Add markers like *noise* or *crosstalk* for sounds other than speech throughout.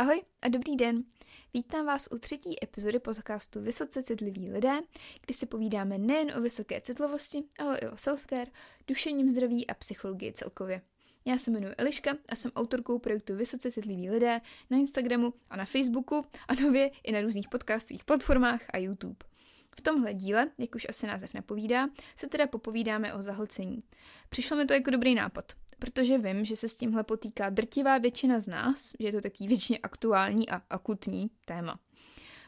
Ahoj a dobrý den. Vítám vás u třetí epizody podcastu Vysoce citliví lidé, kdy si povídáme nejen o vysoké citlivosti, ale i o self-care, duševním zdraví a psychologii celkově. Já se jmenuji Eliška a jsem autorkou projektu Vysoce citliví lidé na Instagramu a na Facebooku a nově i na různých podcastových platformách a YouTube. V tomhle díle, jak už asi název napovídá, se teda popovídáme o zahlcení. Přišlo mi to jako dobrý nápad, protože vím, že se s tímhle potýká drtivá většina z nás, že je to takový většině aktuální a akutní téma.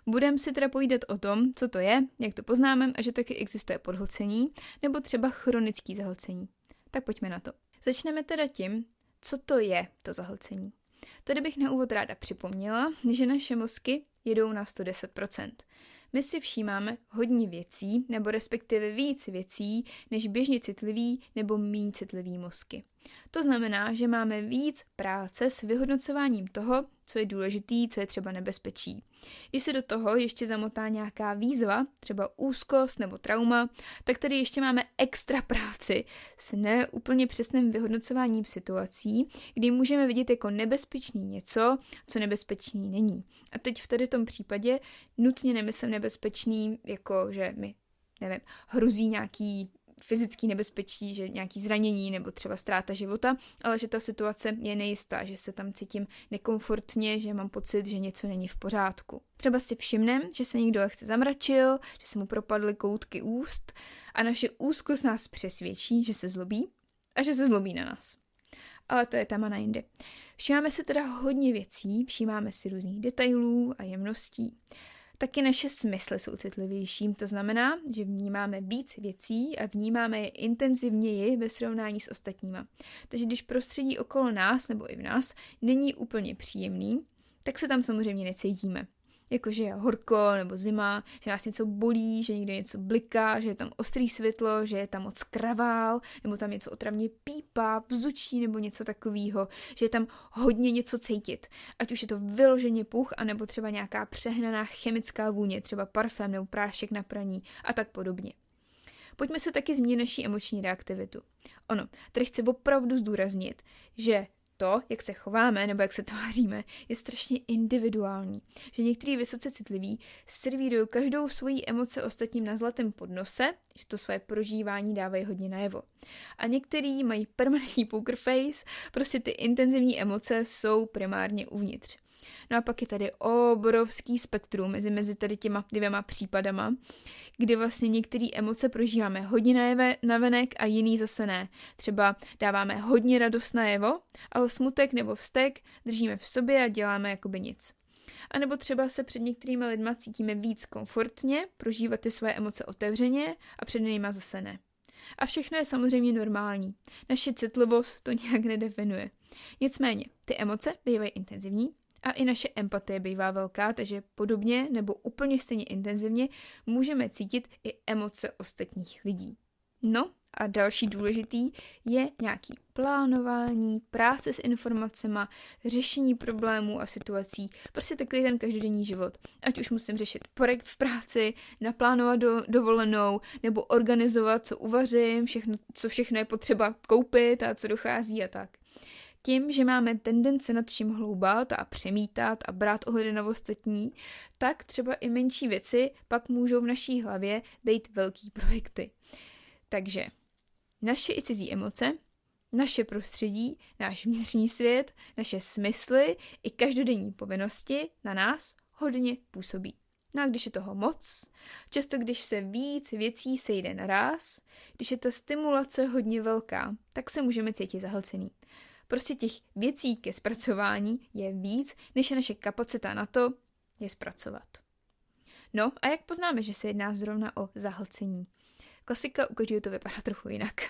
Budeme si teda povídat o tom, co to je, jak to poznáme a že taky existuje podhlcení nebo třeba chronický zahlcení. Tak pojďme na to. Začneme teda tím, co to je to zahlcení. Tady bych na úvod ráda připomněla, že naše mozky jedou na 110%. My si všímáme hodně věcí, nebo respektive víc věcí, než běžně citlivý nebo méně citlivý mozky. To znamená, že máme víc práce s vyhodnocováním toho, co je důležitý, co je třeba nebezpečí. Když se do toho ještě zamotá nějaká výzva, třeba úzkost nebo trauma, tak tady ještě máme extra práci s neúplně přesným vyhodnocováním situací, kdy můžeme vidět jako nebezpečný něco, co nebezpečný není. A teď v tady tom případě nutně nemyslím nebezpečný, jako že mi nevím, hrozí nějaký fyzický nebezpečí, že nějaký zranění nebo třeba ztráta života, ale že ta situace je nejistá, že se tam cítím nekomfortně, že mám pocit, že něco není v pořádku. Třeba si všimnem, že se někdo lehce zamračil, že se mu propadly koutky úst a naše úzkost nás přesvědčí, že se zlobí a že se zlobí na nás. Ale to je téma na jindy. Všímáme si teda hodně věcí, všímáme si různých detailů a jemností. Taky naše smysly jsou citlivější, to znamená, že vnímáme víc věcí a vnímáme je intenzivněji ve srovnání s ostatníma. Takže když prostředí okolo nás nebo i v nás není úplně příjemný, tak se tam samozřejmě necítíme jako že je horko nebo zima, že nás něco bolí, že někde něco bliká, že je tam ostrý světlo, že je tam moc kravál, nebo tam něco otravně pípá, bzučí nebo něco takového, že je tam hodně něco cítit. Ať už je to vyloženě puch, anebo třeba nějaká přehnaná chemická vůně, třeba parfém nebo prášek na praní a tak podobně. Pojďme se taky zmínit naší emoční reaktivitu. Ono, tady chci opravdu zdůraznit, že to, jak se chováme nebo jak se tváříme, je strašně individuální. Že některý vysoce citliví servírují každou svoji emoce ostatním na zlatém podnose, že to své prožívání dávají hodně najevo. A některý mají permanentní poker face, prostě ty intenzivní emoce jsou primárně uvnitř. No a pak je tady obrovský spektrum mezi, mezi tady těma dvěma případama, kdy vlastně některé emoce prožíváme hodně navenek a jiný zase ne. Třeba dáváme hodně radost najevo, ale smutek nebo vztek držíme v sobě a děláme jakoby nic. A nebo třeba se před některými lidma cítíme víc komfortně, prožívat ty své emoce otevřeně a před jinými zase ne. A všechno je samozřejmě normální. Naše citlivost to nějak nedefinuje. Nicméně, ty emoce bývají intenzivní a i naše empatie bývá velká, takže podobně nebo úplně stejně intenzivně můžeme cítit i emoce ostatních lidí. No a další důležitý je nějaký plánování, práce s informacemi, řešení problémů a situací, prostě takový ten každodenní život. Ať už musím řešit projekt v práci, naplánovat do, dovolenou, nebo organizovat, co uvařím, všechno, co všechno je potřeba koupit a co dochází a tak. Tím, že máme tendence nad čím hloubat a přemítat a brát ohledy na ostatní, tak třeba i menší věci pak můžou v naší hlavě být velký projekty. Takže naše i cizí emoce, naše prostředí, náš vnitřní svět, naše smysly i každodenní povinnosti na nás hodně působí. No a když je toho moc, často když se víc věcí sejde naraz, když je ta stimulace hodně velká, tak se můžeme cítit zahlcený. Prostě těch věcí ke zpracování je víc, než je naše kapacita na to je zpracovat. No a jak poznáme, že se jedná zrovna o zahlcení? Klasika u každého to vypadá trochu jinak.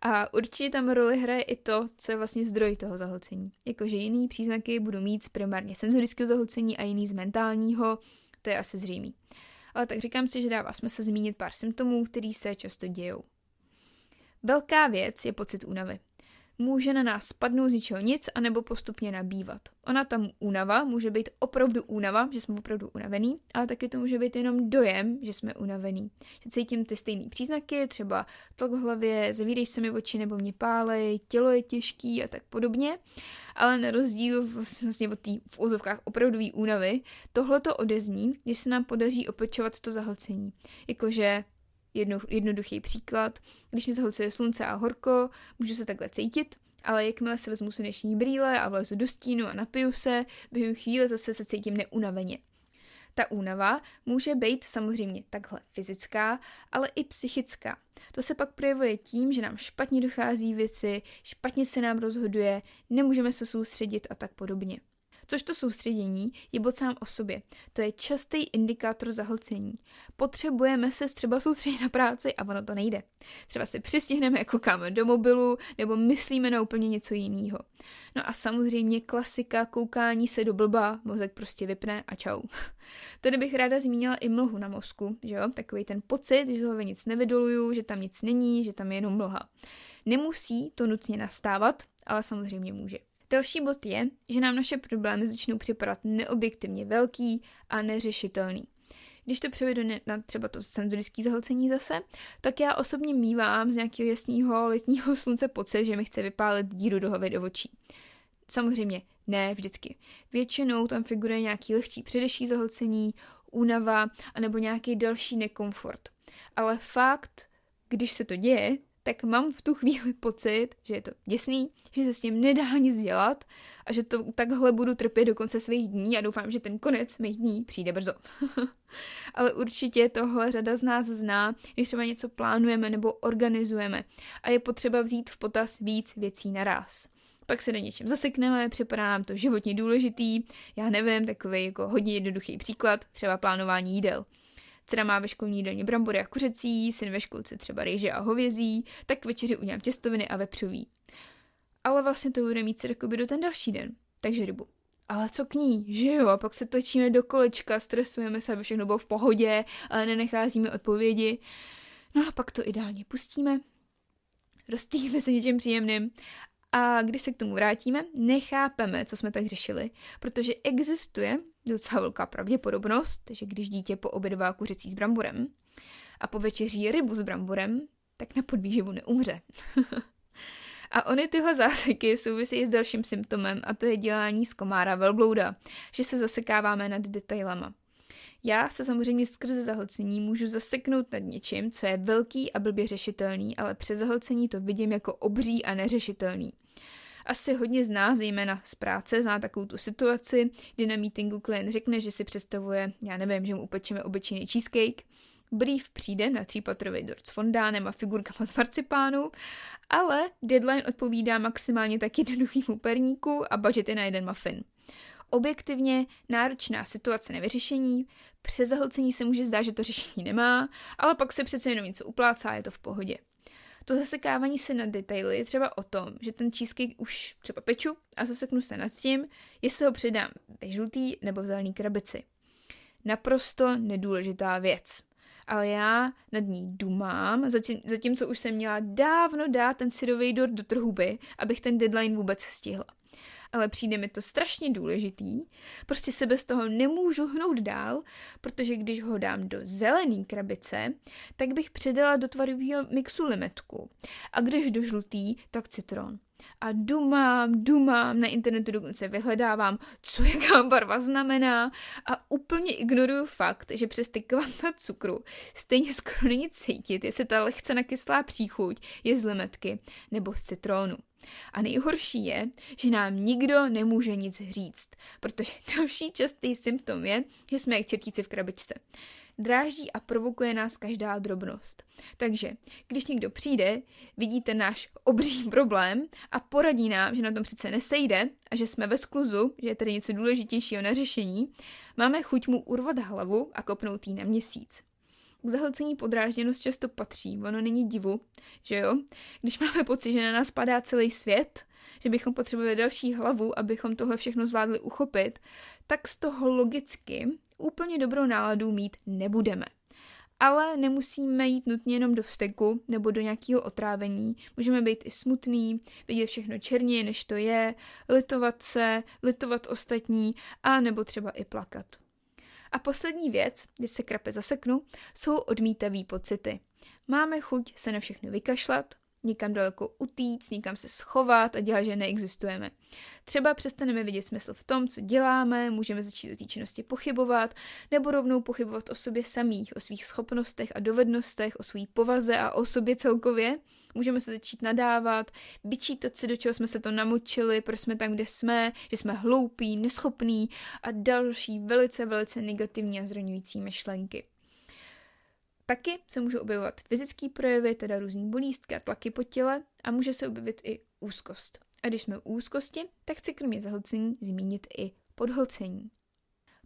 A určitě tam roli hraje i to, co je vlastně zdroj toho zahlcení. Jakože jiný příznaky budu mít z primárně senzorického zahlcení a jiný z mentálního, to je asi zřejmý. Ale tak říkám si, že dává smysl zmínit pár symptomů, který se často dějou. Velká věc je pocit únavy. Může na nás spadnout z ničeho nic, anebo postupně nabývat. Ona tam únava může být opravdu únava, že jsme opravdu unavený, ale taky to může být jenom dojem, že jsme unavený. Že cítím ty stejné příznaky, třeba tlak v hlavě, zavírej se mi oči nebo mě pálej, tělo je těžký a tak podobně. Ale na rozdíl vlastně od té v úzovkách opravdové únavy, tohle to odezní, když se nám podaří opečovat to zahlcení. Jakože jedno, jednoduchý příklad. Když mi zahlcuje slunce a horko, můžu se takhle cítit, ale jakmile se vezmu sluneční brýle a vlezu do stínu a napiju se, během chvíle zase se cítím neunaveně. Ta únava může být samozřejmě takhle fyzická, ale i psychická. To se pak projevuje tím, že nám špatně dochází věci, špatně se nám rozhoduje, nemůžeme se soustředit a tak podobně. Což to soustředění je bod sám o sobě. To je častý indikátor zahlcení. Potřebujeme se třeba soustředit na práci a ono to nejde. Třeba si přistihneme, koukáme do mobilu nebo myslíme na úplně něco jiného. No a samozřejmě klasika koukání se do blba, mozek prostě vypne a čau. *laughs* Tady bych ráda zmínila i mlhu na mozku, že jo? Takový ten pocit, že z hlavy nic nevydoluju, že tam nic není, že tam je jenom mlha. Nemusí to nutně nastávat, ale samozřejmě může. Další bod je, že nám naše problémy začnou připadat neobjektivně velký a neřešitelný. Když to převedu na třeba to senzorické zahlcení zase, tak já osobně mývám z nějakého jasného letního *laughs* slunce pocit, že mi chce vypálit díru do hlavy do očí. Samozřejmě ne vždycky. Většinou tam figuruje nějaký lehčí předešší zahlcení, únava anebo nějaký další nekomfort. Ale fakt, když se to děje, tak mám v tu chvíli pocit, že je to děsný, že se s tím nedá nic dělat a že to takhle budu trpět do konce svých dní a doufám, že ten konec mých dní přijde brzo. *laughs* Ale určitě tohle řada z nás zná, když třeba něco plánujeme nebo organizujeme a je potřeba vzít v potaz víc věcí naraz. Pak se do něčem zasekneme, připadá nám to životně důležitý, já nevím, takový jako hodně jednoduchý příklad, třeba plánování jídel. Dcera má ve školní jídelně brambory a kuřecí, syn ve školce třeba rejže a hovězí, tak k večeři udělám těstoviny a vepřový. Ale vlastně to bude mít se do ten další den, takže rybu. Ale co k ní, že jo? A pak se točíme do kolečka, stresujeme se, aby všechno bylo v pohodě, ale nenecházíme odpovědi. No a pak to ideálně pustíme, rozstýlíme se něčím příjemným a když se k tomu vrátíme, nechápeme, co jsme tak řešili, protože existuje docela velká pravděpodobnost, že když dítě poobědvá kuřecí s bramborem a po večeří rybu s bramborem, tak na podvýživu neumře. *laughs* a ony tyhle záseky souvisí s dalším symptomem a to je dělání z komára velblouda, že se zasekáváme nad detailama. Já se samozřejmě skrze zahlcení můžu zaseknout nad něčím, co je velký a blbě řešitelný, ale přes zahlcení to vidím jako obří a neřešitelný. Asi hodně z nás, zejména z práce, zná takovou tu situaci, kdy na meetingu klient řekne, že si představuje, já nevím, že mu upečeme obyčejný cheesecake, Brief přijde na třípatrový dort s fondánem a figurkama z marcipánu, ale deadline odpovídá maximálně tak jednoduchýmu perníku a budget je na jeden muffin. Objektivně náročná situace nevyřešení, přes zahlcení se může zdát, že to řešení nemá, ale pak se přece jenom něco uplácá a je to v pohodě. To zasekávání se na detaily je třeba o tom, že ten cheesecake už třeba peču a zaseknu se nad tím, jestli ho předám ve žlutý nebo v zelený krabici. Naprosto nedůležitá věc. Ale já nad ní dumám, zatím, zatímco už jsem měla dávno dát ten syrový dort do trhuby, abych ten deadline vůbec stihla ale přijde mi to strašně důležitý. Prostě se bez toho nemůžu hnout dál, protože když ho dám do zelený krabice, tak bych předala do tvarového mixu limetku. A když do žlutý, tak citron. A dumám, dumám, na internetu dokonce vyhledávám, co jaká barva znamená a úplně ignoruju fakt, že přes ty kvanta cukru stejně skoro není cítit, jestli ta lehce nakyslá příchuť je z limetky nebo z citronu. A nejhorší je, že nám nikdo nemůže nic říct, protože *laughs* další častý symptom je, že jsme jak čertíci v krabičce. Dráždí a provokuje nás každá drobnost. Takže, když někdo přijde, vidíte náš obří *laughs* problém a poradí nám, že na tom přece nesejde a že jsme ve skluzu, že je tady něco důležitějšího na řešení, máme chuť mu urvat hlavu a kopnout jí na měsíc. K zahlcení podrážděnost často patří, ono není divu, že jo? Když máme pocit, že na nás padá celý svět, že bychom potřebovali další hlavu, abychom tohle všechno zvládli uchopit, tak z toho logicky úplně dobrou náladu mít nebudeme. ale nemusíme jít nutně jenom do vzteku nebo do nějakého otrávení. Můžeme být i smutný, vidět všechno černě, než to je, litovat se, litovat ostatní a nebo třeba i plakat. A poslední věc, když se krape zaseknu, jsou odmítavý pocity. Máme chuť se na všechno vykašlat, někam daleko utíct, někam se schovat a dělat, že neexistujeme. Třeba přestaneme vidět smysl v tom, co děláme, můžeme začít o té činnosti pochybovat, nebo rovnou pochybovat o sobě samých, o svých schopnostech a dovednostech, o své povaze a o sobě celkově. Můžeme se začít nadávat, vyčítat si, do čeho jsme se to namočili, proč jsme tam, kde jsme, že jsme hloupí, neschopní a další velice, velice negativní a zraňující myšlenky. Taky se můžou objevovat fyzické projevy, teda různý bolístky a tlaky po těle a může se objevit i úzkost. A když jsme u úzkosti, tak chci kromě zahlcení zmínit i podhlcení.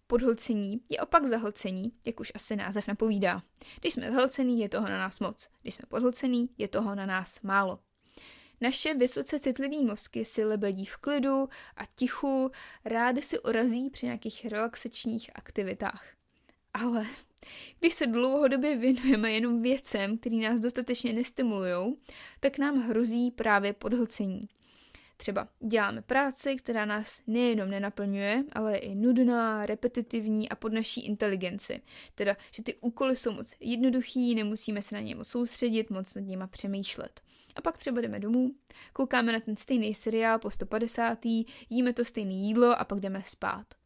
Podhlcení je opak zahlcení, jak už asi název napovídá. Když jsme zahlcený, je toho na nás moc. Když jsme podhlcený, je toho na nás málo. Naše vysoce citlivý mozky si lebedí v klidu a tichu, rády si orazí při nějakých relaxačních aktivitách. Ale když se dlouhodobě věnujeme jenom věcem, které nás dostatečně nestimulují, tak nám hrozí právě podhlcení. Třeba děláme práci, která nás nejenom nenaplňuje, ale je i nudná, repetitivní a pod naší inteligenci. Teda, že ty úkoly jsou moc jednoduchý, nemusíme se na ně moc soustředit, moc nad nimi přemýšlet. A pak třeba jdeme domů, koukáme na ten stejný seriál po 150. jíme to stejné jídlo a pak jdeme spát.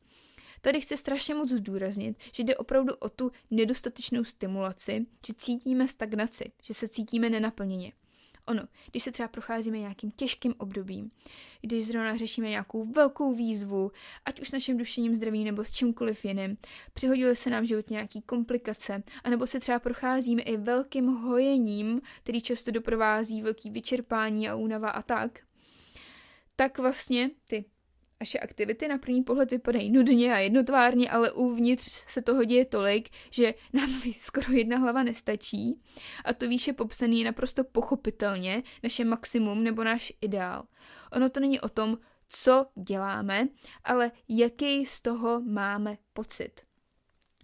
Tady chci strašně moc zdůraznit, že jde opravdu o tu nedostatečnou stimulaci, že cítíme stagnaci, že se cítíme nenaplněně. Ono, když se třeba procházíme nějakým těžkým obdobím, když zrovna řešíme nějakou velkou výzvu, ať už s naším dušením zdraví nebo s čímkoliv jiným, přihodily se nám v životě nějaký komplikace, anebo se třeba procházíme i velkým hojením, který často doprovází velký vyčerpání a únava a tak, tak vlastně ty naše aktivity na první pohled vypadají nudně a jednotvárně, ale uvnitř se toho děje tolik, že nám *laughs* skoro jedna hlava nestačí a to výše popsaný je naprosto pochopitelně naše maximum nebo náš ideál. Ono to není o tom, co děláme, ale jaký z toho máme pocit.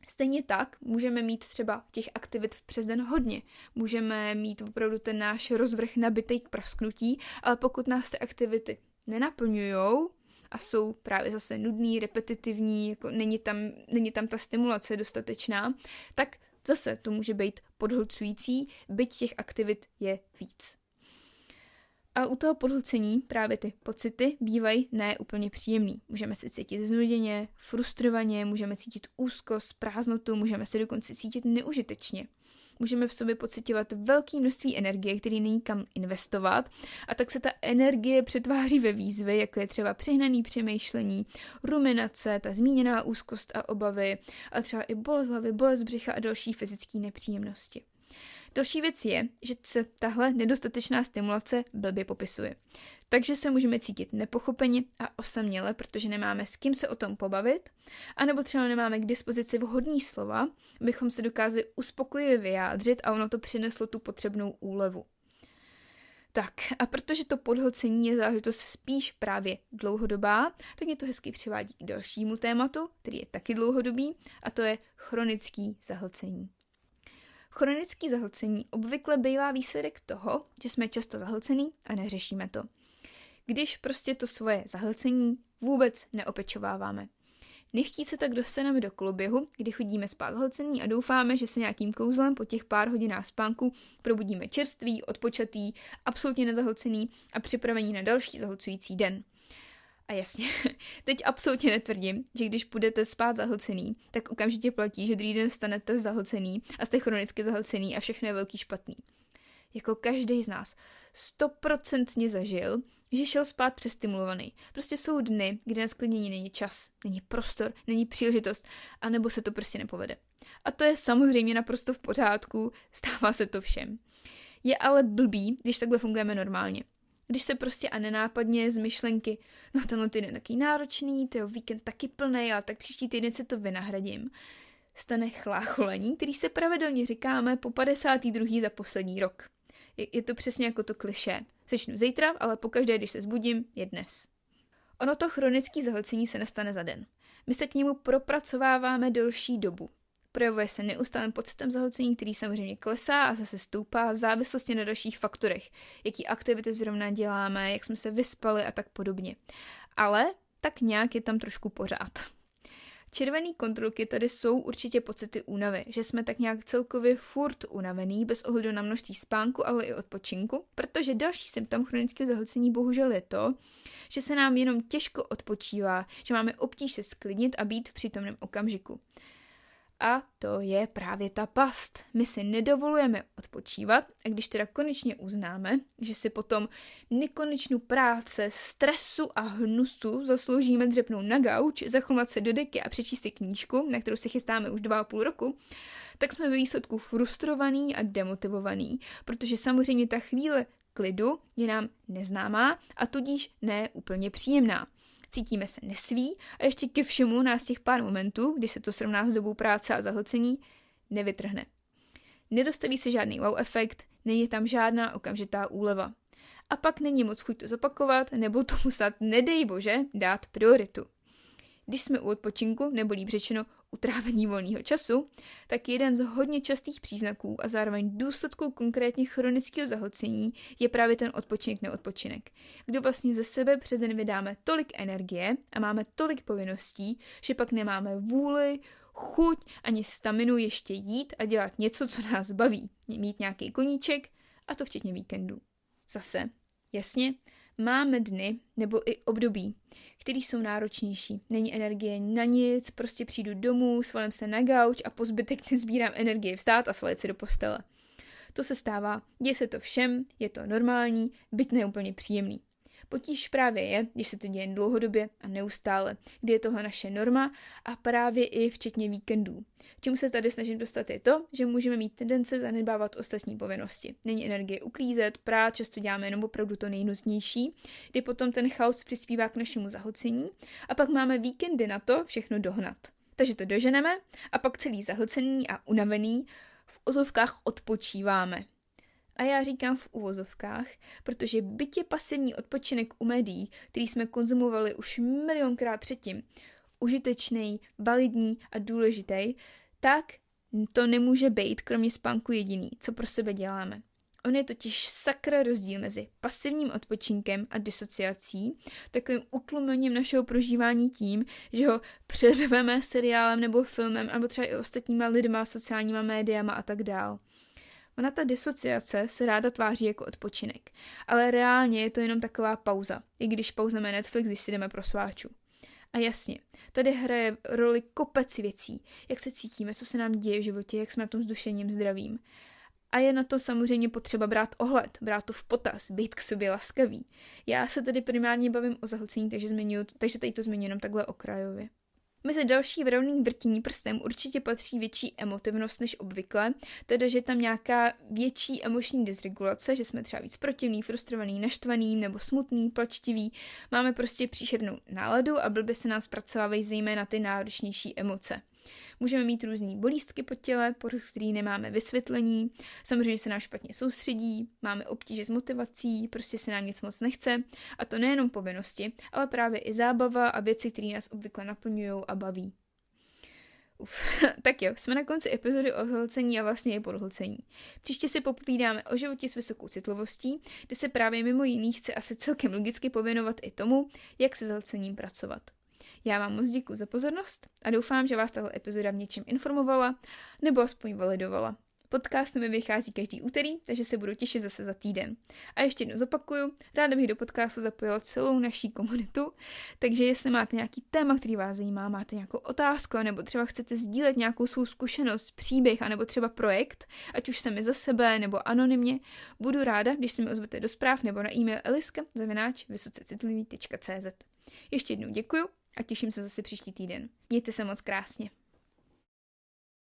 Stejně tak můžeme mít třeba těch aktivit přes den hodně. Můžeme mít opravdu ten náš rozvrh nabitý k prasknutí, ale pokud nás ty aktivity nenaplňují, a jsou právě zase nudný, repetitivní, jako není tam, není tam ta stimulace dostatečná, tak zase to může být podhlcující, byť těch aktivit je víc. A u toho podhlcení právě ty pocity bývají ne úplně příjemný. Můžeme se cítit znuděně, frustrovaně, můžeme cítit úzkost, prázdnotu, můžeme se dokonce cítit neužitečně můžeme v sobě pocitovat velké množství energie, který není kam investovat a tak se ta energie přetváří ve výzvy, jako je třeba přehnaný přemýšlení, ruminace, ta zmíněná úzkost a obavy, a třeba i bolest hlavy, bolest břicha a další fyzické nepříjemnosti. Další věc je, že se tahle nedostatečná stimulace blbě popisuje. Takže se můžeme cítit nepochopeně a osaměle, protože nemáme s kým se o tom pobavit, anebo třeba nemáme k dispozici vhodný slova, abychom se dokázali uspokojivě vyjádřit a ono to přineslo tu potřebnou úlevu. Tak a protože to podhlcení je záležitost spíš právě dlouhodobá, tak mě to hezky přivádí k dalšímu tématu, který je taky dlouhodobý, a to je chronický zahlcení. Chronický zahlcení obvykle bývá výsledek toho, že jsme často zahlcený a neřešíme to. Když prostě to svoje zahlcení vůbec neopečováváme. Nechtí se tak dostaneme do koloběhu, kdy chodíme spát zahlcení a doufáme, že se nějakým kouzlem po těch pár hodinách spánku probudíme čerstvý, odpočatý, absolutně nezahlcený a připravení na další zahlcující den. A jasně, *laughs* teď absolutně netvrdím, že když budete spát zahlcený, tak okamžitě platí, že druhý den vstanete zahlcený a jste chronicky zahlcený a všechno je velký špatný. Jako každý z nás stoprocentně zažil, že šel spát přestimulovaný. Prostě jsou dny, kdy na sklidnění není čas, není prostor, není příležitost, anebo se to prostě nepovede. A to je samozřejmě naprosto v pořádku, stává se to všem. Je ale blbý, když takhle fungujeme normálně když se prostě a nenápadně z myšlenky, no tenhle týden taky náročný, tyjo, víkend taky plný, ale tak příští týden se to vynahradím, stane chlácholení, který se pravidelně říkáme po 52. za poslední rok. Je, je to přesně jako to kliše. Začnu zítra, ale pokaždé, když se zbudím, je dnes. Ono to chronické zahlcení se nestane za den. My se k němu propracováváme delší dobu. Projevuje se neustálým pocitem zahlcení, který samozřejmě klesá a zase stoupá závislosti na dalších faktorech, jaký aktivity zrovna děláme, jak jsme se vyspali a tak podobně. Ale tak nějak je tam trošku pořád. Červený kontrolky tady jsou určitě pocity únavy, že jsme tak nějak celkově furt unavený, bez ohledu na množství spánku, ale i odpočinku, protože další symptom chronického zahlcení bohužel je to, že se nám jenom těžko odpočívá, že máme obtíž se sklidnit a být v přítomném okamžiku. A to je právě ta past. My si nedovolujeme odpočívat a když teda konečně uznáme, že si potom nekonečnou práce, stresu a hnusu zasloužíme dřepnout na gauč, zachovat se do deky a přečíst si knížku, na kterou se chystáme už dva a půl roku, tak jsme ve výsledku frustrovaný a demotivovaný, protože samozřejmě ta chvíle klidu je nám neznámá a tudíž ne úplně příjemná cítíme se nesví a ještě ke všemu nás těch pár momentů, kdy se to srovná s dobou práce a zahlcení, nevytrhne. Nedostaví se žádný wow efekt, není tam žádná okamžitá úleva. A pak není moc chuť to zopakovat, nebo tomu snad, nedej bože, dát prioritu. Když jsme u odpočinku, nebo líp řečeno utrávení volného času, tak jeden z hodně častých příznaků a zároveň důsledků konkrétně chronického zahlcení je právě ten odpočinek neodpočinek. Kdo vlastně ze sebe přes den vydáme tolik energie a máme tolik povinností, že pak nemáme vůli, chuť ani staminu ještě jít a dělat něco, co nás baví. Mít nějaký koníček a to včetně víkendů. Zase, jasně, Máme dny nebo i období, které jsou náročnější. Není energie na nic, prostě přijdu domů, svalím se na gauč a po zbytek nezbírám energie vstát a svalit se do postele. To se stává, děje se to všem, je to normální, byť neúplně příjemný. Potíž právě je, když se to děje dlouhodobě a neustále, kdy je tohle naše norma a právě i včetně víkendů. Čemu se tady snažím dostat je to, že můžeme mít tendence zanedbávat ostatní povinnosti. Není energie uklízet, prát, často děláme jenom opravdu to nejnutnější, kdy potom ten chaos přispívá k našemu zahlcení a pak máme víkendy na to všechno dohnat. Takže to doženeme a pak celý zahlcený a unavený v ozovkách odpočíváme. A já říkám v uvozovkách, protože bytě pasivní odpočinek u médií, který jsme konzumovali už milionkrát předtím, užitečný, validní a důležitý, tak to nemůže být kromě spánku jediný, co pro sebe děláme. On je totiž sakra rozdíl mezi pasivním odpočinkem a disociací, takovým utlumením našeho prožívání tím, že ho přeřveme seriálem nebo filmem, nebo třeba i ostatníma lidma, sociálníma médiama a tak dál. Ona ta disociace se ráda tváří jako odpočinek, ale reálně je to jenom taková pauza, i když pauzeme Netflix, když si jdeme pro sváču. A jasně, tady hraje roli kopec věcí, jak se cítíme, co se nám děje v životě, jak jsme na tom s dušením zdravím. A je na to samozřejmě potřeba brát ohled, brát to v potaz, být k sobě laskavý. Já se tedy primárně bavím o zahlcení, takže, zmiňuji, takže tady to zmiňuji jenom takhle okrajově. Mezi další vrolný vrtění prstem určitě patří větší emotivnost než obvykle, tedy že tam nějaká větší emoční dysregulace, že jsme třeba víc protivný, frustrovaný, naštvaný nebo smutný, plačtivý, máme prostě příšernou náladu a blbě se nás zpracovávají zejména ty náročnější emoce. Můžeme mít různé bolístky po těle, pod který nemáme vysvětlení, samozřejmě se nám špatně soustředí, máme obtíže s motivací, prostě se nám nic moc nechce a to nejenom povinnosti, ale právě i zábava a věci, které nás obvykle naplňují a baví. Uf, *laughs* tak jo, jsme na konci epizody o zhlcení a vlastně i podhlcení. Příště si popovídáme o životě s vysokou citlivostí, kde se právě mimo jiných chce asi celkem logicky pověnovat i tomu, jak se zhlcením pracovat. Já vám moc děkuji za pozornost a doufám, že vás tahle epizoda v něčem informovala nebo aspoň validovala. Podcast mi vychází každý úterý, takže se budu těšit zase za týden. A ještě jednou zopakuju, ráda bych do podcastu zapojila celou naší komunitu, takže jestli máte nějaký téma, který vás zajímá, máte nějakou otázku, nebo třeba chcete sdílet nějakou svou zkušenost, příběh, anebo třeba projekt, ať už sami za sebe nebo anonymně, budu ráda, když se mi ozvete do zpráv nebo na e-mail eliska zavináč vysocecitlivý.cz. Ještě jednou děkuju a těším se zase příští týden. Mějte se moc krásně.